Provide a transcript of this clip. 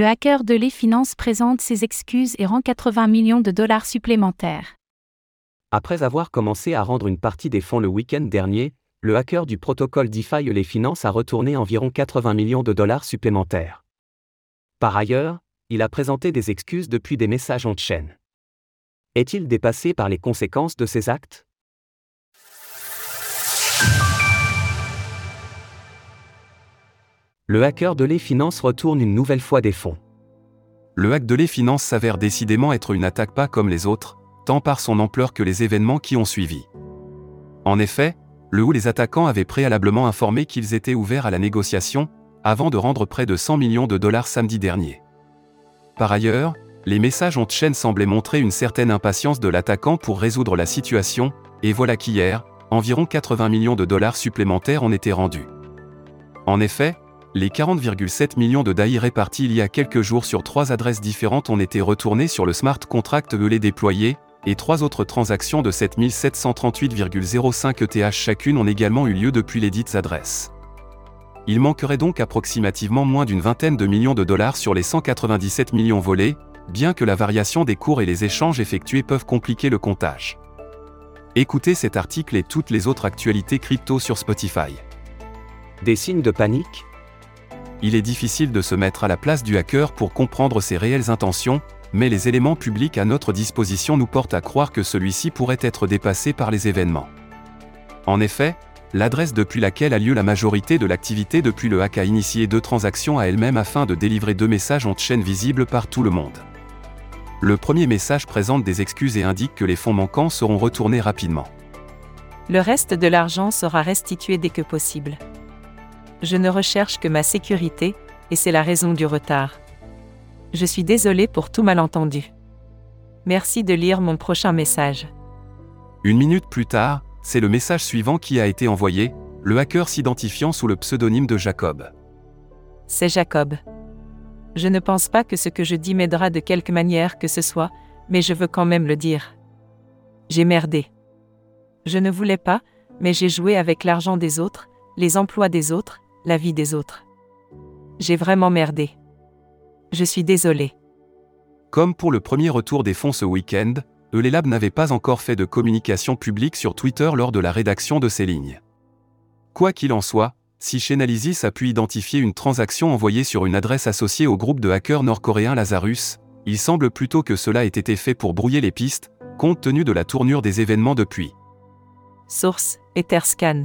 Le hacker de les finances présente ses excuses et rend 80 millions de dollars supplémentaires. Après avoir commencé à rendre une partie des fonds le week-end dernier, le hacker du protocole DeFi les finances a retourné environ 80 millions de dollars supplémentaires. Par ailleurs, il a présenté des excuses depuis des messages en chaîne. Est-il dépassé par les conséquences de ses actes? Le hacker de les finances retourne une nouvelle fois des fonds. Le hack de les finances s'avère décidément être une attaque pas comme les autres, tant par son ampleur que les événements qui ont suivi. En effet, le ou les attaquants avaient préalablement informé qu'ils étaient ouverts à la négociation, avant de rendre près de 100 millions de dollars samedi dernier. Par ailleurs, les messages en chaîne semblaient montrer une certaine impatience de l'attaquant pour résoudre la situation, et voilà qu'hier, environ 80 millions de dollars supplémentaires ont été rendus. En effet, les 40,7 millions de DAI répartis il y a quelques jours sur trois adresses différentes ont été retournés sur le smart contract les déployé, et trois autres transactions de 7738,05 ETH chacune ont également eu lieu depuis les dites adresses. Il manquerait donc approximativement moins d'une vingtaine de millions de dollars sur les 197 millions volés, bien que la variation des cours et les échanges effectués peuvent compliquer le comptage. Écoutez cet article et toutes les autres actualités crypto sur Spotify. Des signes de panique? Il est difficile de se mettre à la place du hacker pour comprendre ses réelles intentions, mais les éléments publics à notre disposition nous portent à croire que celui-ci pourrait être dépassé par les événements. En effet, l'adresse depuis laquelle a lieu la majorité de l'activité depuis le hack a initié deux transactions à elle-même afin de délivrer deux messages en chaîne visibles par tout le monde. Le premier message présente des excuses et indique que les fonds manquants seront retournés rapidement. Le reste de l'argent sera restitué dès que possible je ne recherche que ma sécurité, et c'est la raison du retard. Je suis désolé pour tout malentendu. Merci de lire mon prochain message. Une minute plus tard, c'est le message suivant qui a été envoyé, le hacker s'identifiant sous le pseudonyme de Jacob. C'est Jacob. Je ne pense pas que ce que je dis m'aidera de quelque manière que ce soit, mais je veux quand même le dire. J'ai merdé. Je ne voulais pas, mais j'ai joué avec l'argent des autres, les emplois des autres, la vie des autres. J'ai vraiment merdé. Je suis désolé. Comme pour le premier retour des fonds ce week-end, Eulelab n'avait pas encore fait de communication publique sur Twitter lors de la rédaction de ces lignes. Quoi qu'il en soit, si Chainalysis a pu identifier une transaction envoyée sur une adresse associée au groupe de hackers nord-coréen Lazarus, il semble plutôt que cela ait été fait pour brouiller les pistes, compte tenu de la tournure des événements depuis. Source Etherscan.